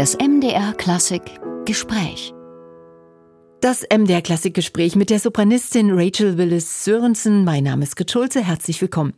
Das MDR Klassik Gespräch. Das MDR Klassikgespräch mit der Sopranistin Rachel Willis Sörensen. Mein Name ist Getschulze. Herzlich willkommen.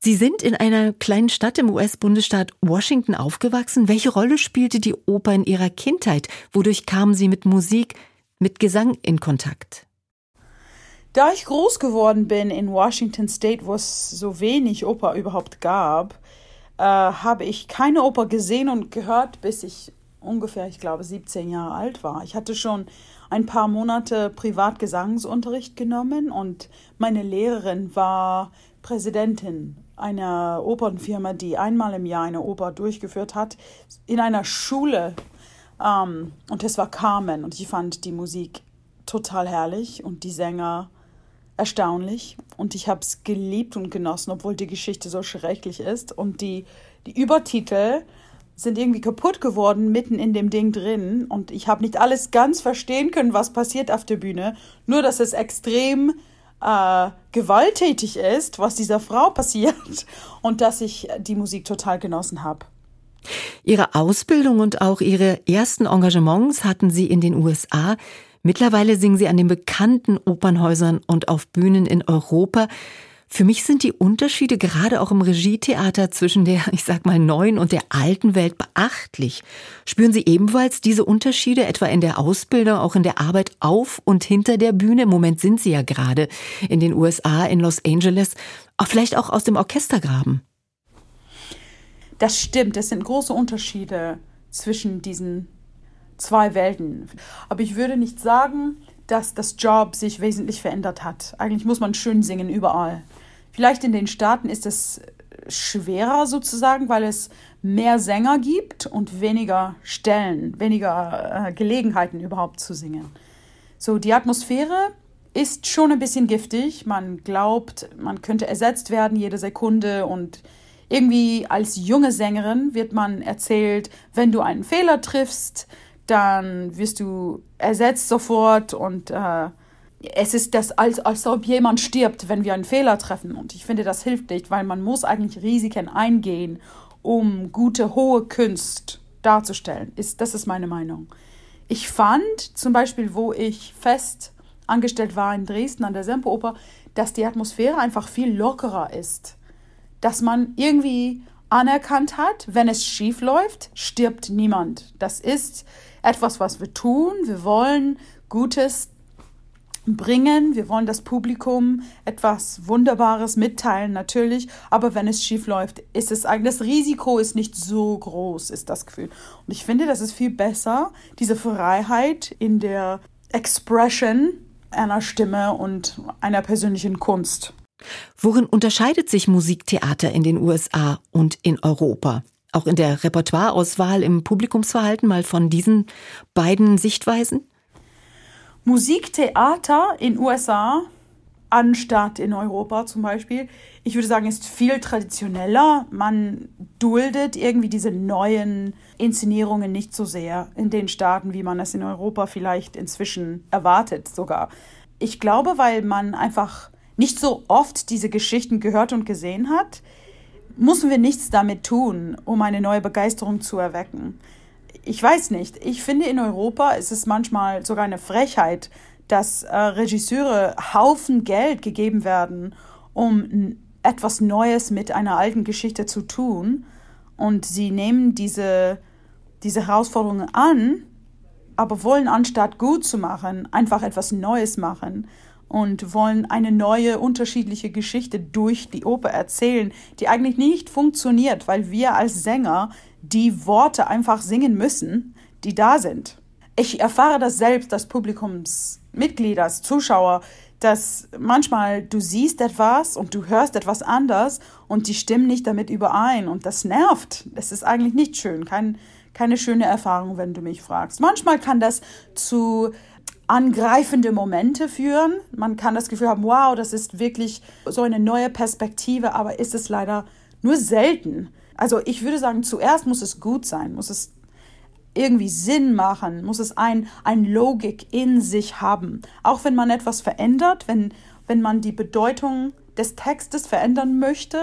Sie sind in einer kleinen Stadt im US-Bundesstaat Washington aufgewachsen. Welche Rolle spielte die Oper in Ihrer Kindheit? Wodurch kamen Sie mit Musik, mit Gesang in Kontakt? Da ich groß geworden bin in Washington State, wo es so wenig Oper überhaupt gab, äh, habe ich keine Oper gesehen und gehört, bis ich ungefähr, ich glaube, 17 Jahre alt war. Ich hatte schon ein paar Monate Privatgesangsunterricht genommen und meine Lehrerin war Präsidentin einer Opernfirma, die einmal im Jahr eine Oper durchgeführt hat, in einer Schule. Um, und es war Carmen und ich fand die Musik total herrlich und die Sänger erstaunlich. Und ich habe es geliebt und genossen, obwohl die Geschichte so schrecklich ist. Und die, die Übertitel sind irgendwie kaputt geworden mitten in dem Ding drin und ich habe nicht alles ganz verstehen können, was passiert auf der Bühne. Nur, dass es extrem äh, gewalttätig ist, was dieser Frau passiert und dass ich die Musik total genossen habe. Ihre Ausbildung und auch Ihre ersten Engagements hatten Sie in den USA. Mittlerweile singen Sie an den bekannten Opernhäusern und auf Bühnen in Europa. Für mich sind die Unterschiede gerade auch im Regietheater zwischen der, ich sag mal, neuen und der alten Welt beachtlich. Spüren Sie ebenfalls diese Unterschiede etwa in der Ausbildung, auch in der Arbeit auf und hinter der Bühne? Im Moment sind Sie ja gerade in den USA, in Los Angeles, vielleicht auch aus dem Orchestergraben. Das stimmt, es sind große Unterschiede zwischen diesen zwei Welten. Aber ich würde nicht sagen, dass das Job sich wesentlich verändert hat. Eigentlich muss man schön singen überall. Vielleicht in den Staaten ist es schwerer sozusagen, weil es mehr Sänger gibt und weniger Stellen, weniger äh, Gelegenheiten überhaupt zu singen. So, die Atmosphäre ist schon ein bisschen giftig. Man glaubt, man könnte ersetzt werden jede Sekunde und irgendwie als junge Sängerin wird man erzählt, wenn du einen Fehler triffst, dann wirst du ersetzt sofort und äh, es ist das, als, als ob jemand stirbt, wenn wir einen Fehler treffen. Und ich finde, das hilft nicht, weil man muss eigentlich Risiken eingehen, um gute, hohe Kunst darzustellen. Ist, das ist meine Meinung. Ich fand zum Beispiel, wo ich fest angestellt war in Dresden an der Semperoper, dass die Atmosphäre einfach viel lockerer ist. Dass man irgendwie anerkannt hat, wenn es schief läuft, stirbt niemand. Das ist etwas, was wir tun. Wir wollen Gutes bringen. Wir wollen das Publikum etwas Wunderbares mitteilen, natürlich. Aber wenn es schief läuft, ist es eigentlich, das Risiko ist nicht so groß, ist das Gefühl. Und ich finde, das ist viel besser, diese Freiheit in der Expression einer Stimme und einer persönlichen Kunst. Worin unterscheidet sich Musiktheater in den USA und in Europa? Auch in der Repertoireauswahl im Publikumsverhalten mal von diesen beiden Sichtweisen? Musiktheater in USA anstatt in Europa zum Beispiel, ich würde sagen, ist viel traditioneller. Man duldet irgendwie diese neuen Inszenierungen nicht so sehr in den Staaten, wie man es in Europa vielleicht inzwischen erwartet sogar. Ich glaube, weil man einfach nicht so oft diese Geschichten gehört und gesehen hat, müssen wir nichts damit tun, um eine neue Begeisterung zu erwecken. Ich weiß nicht. Ich finde, in Europa ist es manchmal sogar eine Frechheit, dass äh, Regisseure Haufen Geld gegeben werden, um etwas Neues mit einer alten Geschichte zu tun. Und sie nehmen diese, diese Herausforderungen an, aber wollen anstatt gut zu machen, einfach etwas Neues machen und wollen eine neue, unterschiedliche Geschichte durch die Oper erzählen, die eigentlich nicht funktioniert, weil wir als Sänger die Worte einfach singen müssen, die da sind. Ich erfahre das selbst als Publikumsmitglied, als Zuschauer, dass manchmal du siehst etwas und du hörst etwas anders und die stimmen nicht damit überein und das nervt. Das ist eigentlich nicht schön, kein, keine schöne Erfahrung, wenn du mich fragst. Manchmal kann das zu angreifende Momente führen. Man kann das Gefühl haben, wow, das ist wirklich so eine neue Perspektive, aber ist es leider nur selten. Also ich würde sagen, zuerst muss es gut sein, muss es irgendwie Sinn machen, muss es ein, ein Logik in sich haben. Auch wenn man etwas verändert, wenn, wenn man die Bedeutung des Textes verändern möchte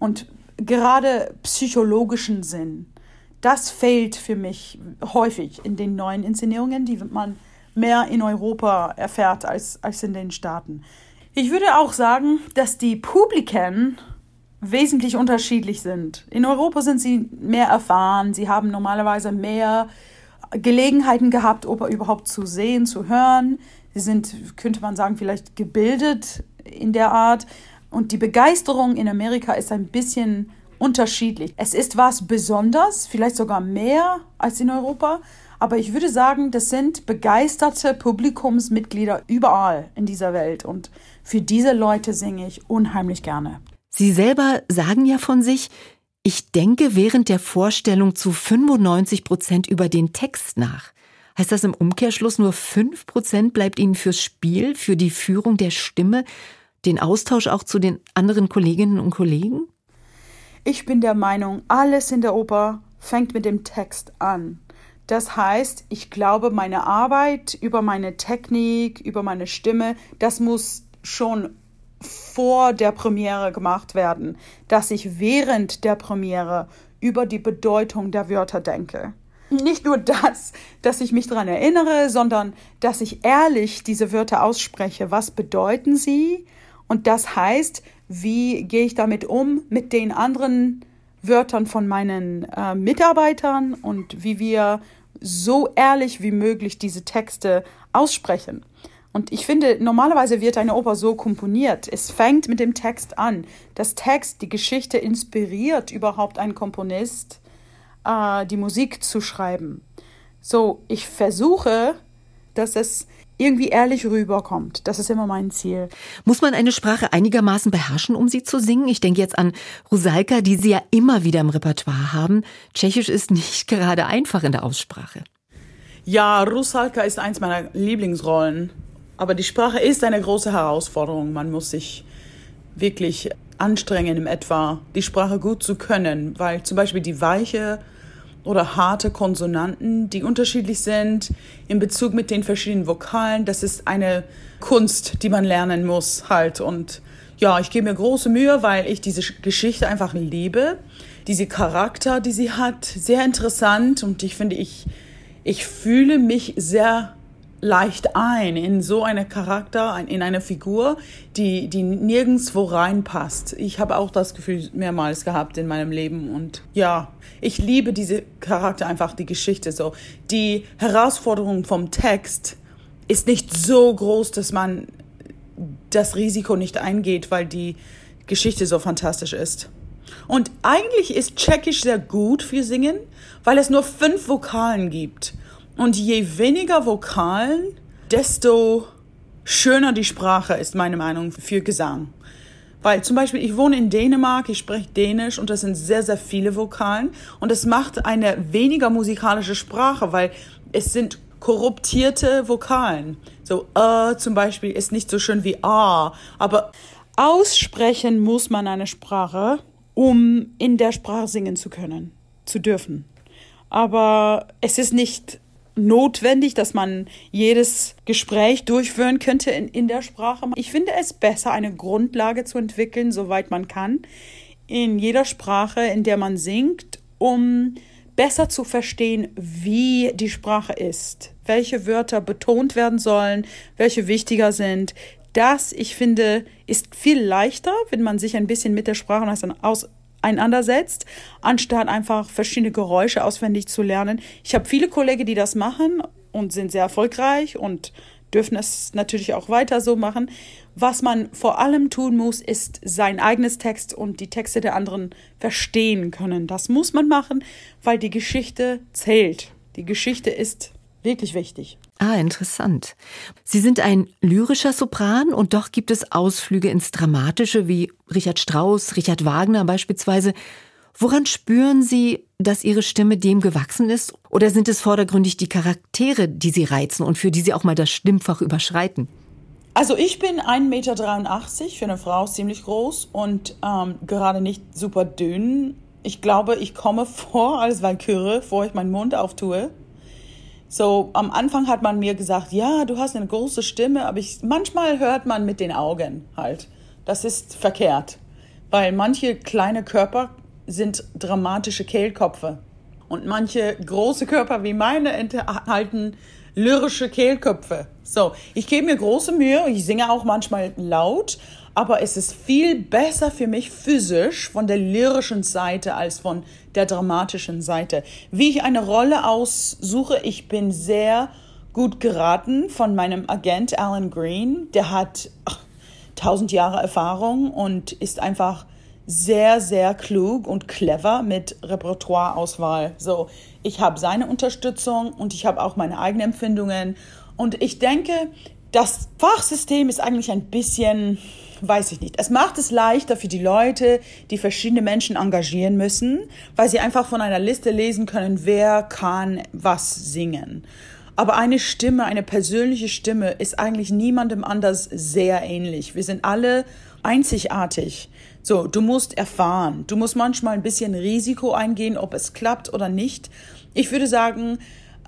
und gerade psychologischen Sinn das fehlt für mich häufig in den neuen Inszenierungen, die man mehr in Europa erfährt als, als in den Staaten. Ich würde auch sagen, dass die Publiken wesentlich unterschiedlich sind. In Europa sind sie mehr erfahren, sie haben normalerweise mehr Gelegenheiten gehabt, Oper überhaupt zu sehen, zu hören. Sie sind, könnte man sagen, vielleicht gebildet in der Art. Und die Begeisterung in Amerika ist ein bisschen unterschiedlich. Es ist was Besonderes, vielleicht sogar mehr als in Europa. Aber ich würde sagen, das sind begeisterte Publikumsmitglieder überall in dieser Welt. Und für diese Leute singe ich unheimlich gerne. Sie selber sagen ja von sich, ich denke während der Vorstellung zu 95 Prozent über den Text nach. Heißt das im Umkehrschluss nur 5 Prozent bleibt Ihnen fürs Spiel, für die Führung der Stimme, den Austausch auch zu den anderen Kolleginnen und Kollegen? Ich bin der Meinung, alles in der Oper fängt mit dem Text an. Das heißt, ich glaube, meine Arbeit über meine Technik, über meine Stimme, das muss schon vor der Premiere gemacht werden, dass ich während der Premiere über die Bedeutung der Wörter denke. Nicht nur das, dass ich mich daran erinnere, sondern dass ich ehrlich diese Wörter ausspreche. Was bedeuten sie? Und das heißt, wie gehe ich damit um mit den anderen Wörtern von meinen äh, Mitarbeitern und wie wir so ehrlich wie möglich diese Texte aussprechen. Und ich finde, normalerweise wird eine Oper so komponiert. Es fängt mit dem Text an. Das Text, die Geschichte inspiriert überhaupt einen Komponist, äh, die Musik zu schreiben. So, ich versuche, dass es irgendwie ehrlich rüberkommt. Das ist immer mein Ziel. Muss man eine Sprache einigermaßen beherrschen, um sie zu singen? Ich denke jetzt an Rusalka, die Sie ja immer wieder im Repertoire haben. Tschechisch ist nicht gerade einfach in der Aussprache. Ja, Rusalka ist eins meiner Lieblingsrollen. Aber die Sprache ist eine große Herausforderung. Man muss sich wirklich anstrengen, im etwa die Sprache gut zu können, weil zum Beispiel die weiche oder harte Konsonanten, die unterschiedlich sind in Bezug mit den verschiedenen Vokalen, das ist eine Kunst, die man lernen muss halt. Und ja, ich gebe mir große Mühe, weil ich diese Geschichte einfach liebe. Diese Charakter, die sie hat, sehr interessant und ich finde, ich, ich fühle mich sehr leicht ein in so eine Charakter, in eine Figur, die, die nirgendwo reinpasst. Ich habe auch das Gefühl mehrmals gehabt in meinem Leben und ja, ich liebe diese Charakter einfach, die Geschichte so. Die Herausforderung vom Text ist nicht so groß, dass man das Risiko nicht eingeht, weil die Geschichte so fantastisch ist. Und eigentlich ist Tschechisch sehr gut für Singen, weil es nur fünf Vokalen gibt. Und je weniger Vokalen, desto schöner die Sprache ist meine Meinung für Gesang. Weil zum Beispiel, ich wohne in Dänemark, ich spreche Dänisch und das sind sehr, sehr viele Vokalen. Und es macht eine weniger musikalische Sprache, weil es sind korruptierte Vokalen. So, äh zum Beispiel ist nicht so schön wie a, aber aussprechen muss man eine Sprache, um in der Sprache singen zu können, zu dürfen. Aber es ist nicht notwendig, dass man jedes Gespräch durchführen könnte in, in der Sprache. Ich finde es besser, eine Grundlage zu entwickeln, soweit man kann, in jeder Sprache, in der man singt, um besser zu verstehen, wie die Sprache ist, welche Wörter betont werden sollen, welche wichtiger sind. Das, ich finde, ist viel leichter, wenn man sich ein bisschen mit der Sprache aus, auseinandersetzt, anstatt einfach verschiedene Geräusche auswendig zu lernen. Ich habe viele Kollegen, die das machen und sind sehr erfolgreich und dürfen es natürlich auch weiter so machen. Was man vor allem tun muss, ist sein eigenes Text und die Texte der anderen verstehen können. Das muss man machen, weil die Geschichte zählt. Die Geschichte ist wirklich wichtig. Ah, interessant. Sie sind ein lyrischer Sopran und doch gibt es Ausflüge ins Dramatische wie Richard Strauss, Richard Wagner beispielsweise. Woran spüren Sie, dass Ihre Stimme dem gewachsen ist? Oder sind es vordergründig die Charaktere, die Sie reizen und für die Sie auch mal das Stimmfach überschreiten? Also ich bin 1,83 Meter, für eine Frau ziemlich groß und ähm, gerade nicht super dünn. Ich glaube, ich komme vor als Valkyrie, bevor ich meinen Mund auftue. So, am Anfang hat man mir gesagt, ja, du hast eine große Stimme, aber ich, manchmal hört man mit den Augen halt. Das ist verkehrt, weil manche kleine Körper sind dramatische Kehlkopfe. Und manche große Körper wie meine enthalten lyrische Kehlköpfe. So, ich gebe mir große Mühe, ich singe auch manchmal laut, aber es ist viel besser für mich physisch von der lyrischen Seite als von der dramatischen Seite. Wie ich eine Rolle aussuche, ich bin sehr gut geraten von meinem Agent Alan Green. Der hat ach, tausend Jahre Erfahrung und ist einfach sehr, sehr klug und clever mit Repertoireauswahl. So, ich habe seine Unterstützung und ich habe auch meine eigenen Empfindungen. Und ich denke, das Fachsystem ist eigentlich ein bisschen, weiß ich nicht. Es macht es leichter für die Leute, die verschiedene Menschen engagieren müssen, weil sie einfach von einer Liste lesen können, wer kann was singen. Aber eine Stimme, eine persönliche Stimme ist eigentlich niemandem anders sehr ähnlich. Wir sind alle einzigartig. So, du musst erfahren. Du musst manchmal ein bisschen Risiko eingehen, ob es klappt oder nicht. Ich würde sagen,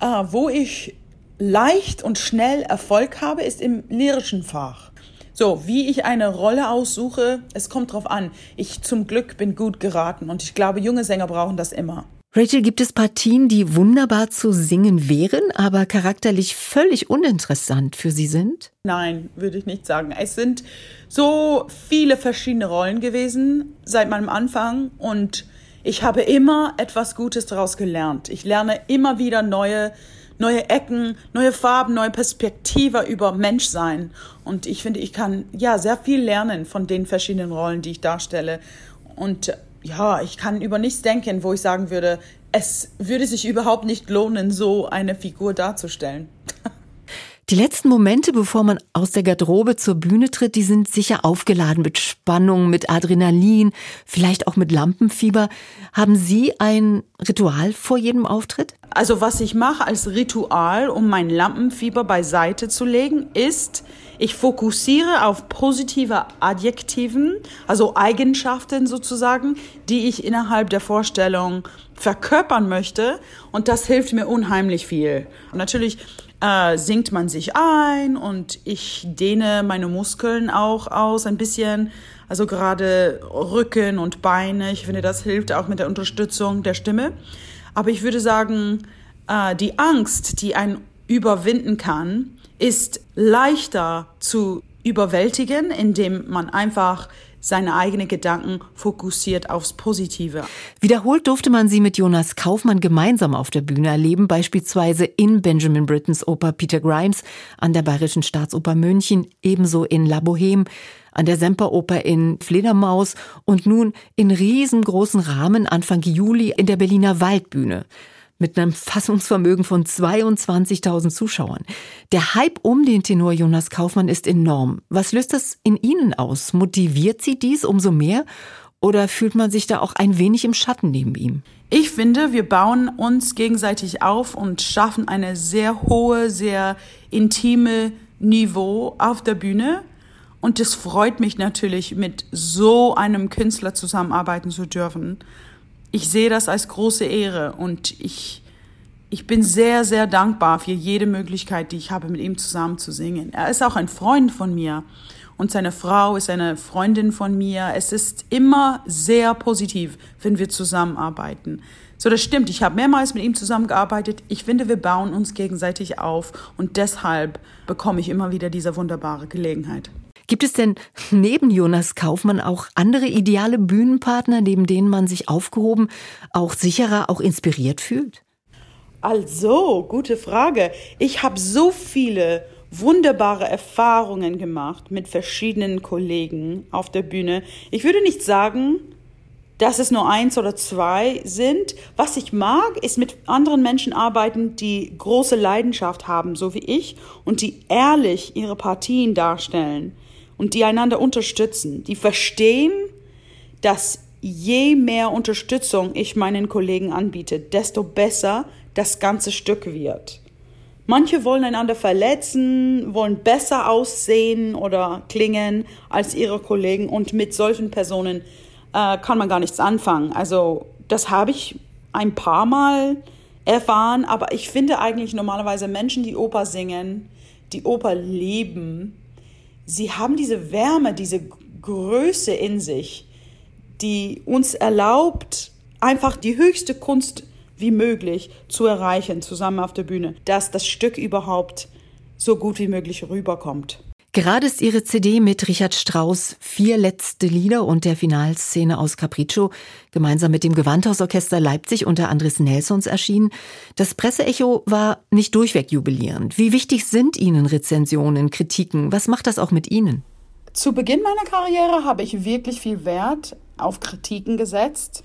äh, wo ich leicht und schnell Erfolg habe, ist im lyrischen Fach. So, wie ich eine Rolle aussuche, es kommt drauf an. Ich zum Glück bin gut geraten und ich glaube, junge Sänger brauchen das immer. Rachel, gibt es Partien, die wunderbar zu singen wären, aber charakterlich völlig uninteressant für Sie sind? Nein, würde ich nicht sagen. Es sind so viele verschiedene Rollen gewesen seit meinem Anfang und ich habe immer etwas Gutes daraus gelernt. Ich lerne immer wieder neue, neue Ecken, neue Farben, neue Perspektive über Menschsein. Und ich finde, ich kann ja sehr viel lernen von den verschiedenen Rollen, die ich darstelle. Und ja, ich kann über nichts denken, wo ich sagen würde, es würde sich überhaupt nicht lohnen, so eine Figur darzustellen. Die letzten Momente, bevor man aus der Garderobe zur Bühne tritt, die sind sicher aufgeladen mit Spannung, mit Adrenalin, vielleicht auch mit Lampenfieber. Haben Sie ein Ritual vor jedem Auftritt? Also was ich mache als Ritual, um mein Lampenfieber beiseite zu legen, ist, ich fokussiere auf positive Adjektiven, also Eigenschaften sozusagen, die ich innerhalb der Vorstellung verkörpern möchte. Und das hilft mir unheimlich viel. Und natürlich äh, sinkt man sich ein und ich dehne meine Muskeln auch aus ein bisschen. Also gerade Rücken und Beine. Ich finde, das hilft auch mit der Unterstützung der Stimme. Aber ich würde sagen, äh, die Angst, die einen überwinden kann, ist leichter zu überwältigen, indem man einfach seine eigenen Gedanken fokussiert aufs Positive. Wiederholt durfte man sie mit Jonas Kaufmann gemeinsam auf der Bühne erleben, beispielsweise in Benjamin Brittens Oper Peter Grimes, an der Bayerischen Staatsoper München, ebenso in La Boheme, an der Semperoper in Fledermaus und nun in riesengroßen Rahmen Anfang Juli in der Berliner Waldbühne mit einem Fassungsvermögen von 22.000 Zuschauern. Der Hype um den Tenor Jonas Kaufmann ist enorm. Was löst das in Ihnen aus? Motiviert Sie dies umso mehr? Oder fühlt man sich da auch ein wenig im Schatten neben ihm? Ich finde, wir bauen uns gegenseitig auf und schaffen eine sehr hohe, sehr intime Niveau auf der Bühne. Und es freut mich natürlich, mit so einem Künstler zusammenarbeiten zu dürfen ich sehe das als große Ehre und ich, ich bin sehr, sehr dankbar für jede Möglichkeit, die ich habe, mit ihm zusammen zu singen. Er ist auch ein Freund von mir und seine Frau ist eine Freundin von mir. Es ist immer sehr positiv, wenn wir zusammenarbeiten. So, das stimmt. Ich habe mehrmals mit ihm zusammengearbeitet. Ich finde, wir bauen uns gegenseitig auf und deshalb bekomme ich immer wieder diese wunderbare Gelegenheit. Gibt es denn neben Jonas Kaufmann auch andere ideale Bühnenpartner, neben denen man sich aufgehoben, auch sicherer, auch inspiriert fühlt? Also, gute Frage. Ich habe so viele wunderbare Erfahrungen gemacht mit verschiedenen Kollegen auf der Bühne. Ich würde nicht sagen, dass es nur eins oder zwei sind. Was ich mag, ist mit anderen Menschen arbeiten, die große Leidenschaft haben, so wie ich, und die ehrlich ihre Partien darstellen und die einander unterstützen, die verstehen, dass je mehr Unterstützung ich meinen Kollegen anbiete, desto besser das ganze Stück wird. Manche wollen einander verletzen, wollen besser aussehen oder klingen als ihre Kollegen und mit solchen Personen äh, kann man gar nichts anfangen. Also das habe ich ein paar Mal erfahren, aber ich finde eigentlich normalerweise Menschen, die Oper singen, die Oper lieben, sie haben diese Wärme, diese Größe in sich, die uns erlaubt, einfach die höchste Kunst wie möglich zu erreichen, zusammen auf der Bühne, dass das Stück überhaupt so gut wie möglich rüberkommt. Gerade ist ihre CD mit Richard Strauss Vier letzte Lieder und der Finalszene aus Capriccio gemeinsam mit dem Gewandhausorchester Leipzig unter Andres Nelsons erschienen. Das Presseecho war nicht durchweg jubilierend. Wie wichtig sind Ihnen Rezensionen, Kritiken? Was macht das auch mit Ihnen? Zu Beginn meiner Karriere habe ich wirklich viel Wert auf Kritiken gesetzt.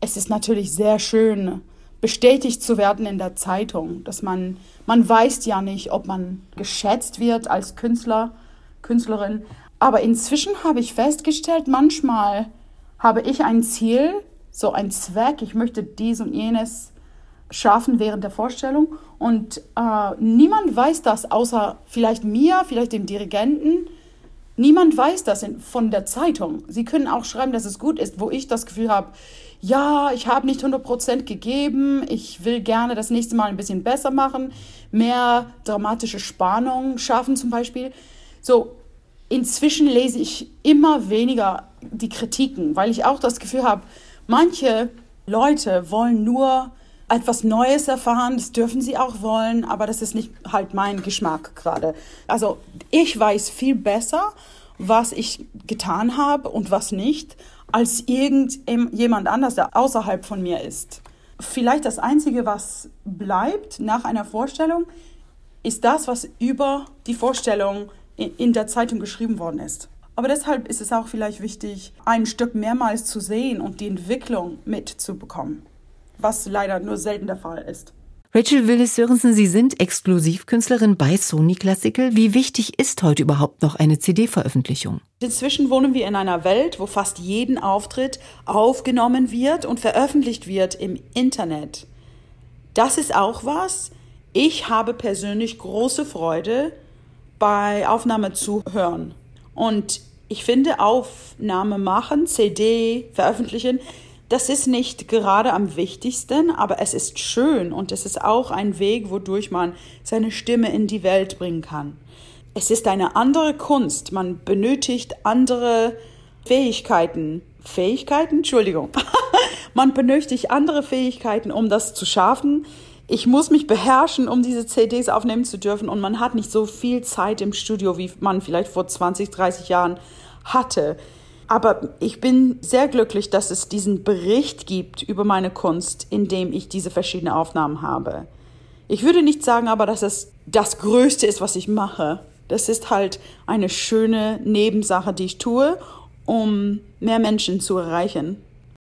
Es ist natürlich sehr schön, bestätigt zu werden in der Zeitung, dass man, man weiß ja nicht, ob man geschätzt wird als Künstler, Künstlerin. Aber inzwischen habe ich festgestellt, manchmal habe ich ein Ziel, so ein Zweck, ich möchte dies und jenes schaffen während der Vorstellung und äh, niemand weiß das außer vielleicht mir, vielleicht dem Dirigenten. Niemand weiß das in, von der Zeitung. Sie können auch schreiben, dass es gut ist, wo ich das Gefühl habe, ja, ich habe nicht 100% gegeben, ich will gerne das nächste Mal ein bisschen besser machen, mehr dramatische Spannung schaffen zum Beispiel. So, inzwischen lese ich immer weniger die Kritiken, weil ich auch das Gefühl habe, manche Leute wollen nur etwas Neues erfahren, das dürfen sie auch wollen, aber das ist nicht halt mein Geschmack gerade. Also ich weiß viel besser, was ich getan habe und was nicht, als irgendjemand anders, der außerhalb von mir ist. Vielleicht das Einzige, was bleibt nach einer Vorstellung, ist das, was über die Vorstellung in der Zeitung geschrieben worden ist. Aber deshalb ist es auch vielleicht wichtig, ein Stück mehrmals zu sehen und die Entwicklung mitzubekommen was leider nur selten der Fall ist. Rachel Willis Sörensen, Sie sind Exklusivkünstlerin bei Sony Classical. Wie wichtig ist heute überhaupt noch eine CD-Veröffentlichung? Inzwischen wohnen wir in einer Welt, wo fast jeden Auftritt aufgenommen wird und veröffentlicht wird im Internet. Das ist auch was. Ich habe persönlich große Freude bei Aufnahme zu hören. Und ich finde Aufnahme machen, CD veröffentlichen, das ist nicht gerade am wichtigsten, aber es ist schön und es ist auch ein Weg, wodurch man seine Stimme in die Welt bringen kann. Es ist eine andere Kunst. Man benötigt andere Fähigkeiten. Fähigkeiten? Entschuldigung. man benötigt andere Fähigkeiten, um das zu schaffen. Ich muss mich beherrschen, um diese CDs aufnehmen zu dürfen und man hat nicht so viel Zeit im Studio, wie man vielleicht vor 20, 30 Jahren hatte. Aber ich bin sehr glücklich, dass es diesen Bericht gibt über meine Kunst, in dem ich diese verschiedenen Aufnahmen habe. Ich würde nicht sagen aber, dass es das Größte ist, was ich mache. Das ist halt eine schöne Nebensache, die ich tue, um mehr Menschen zu erreichen.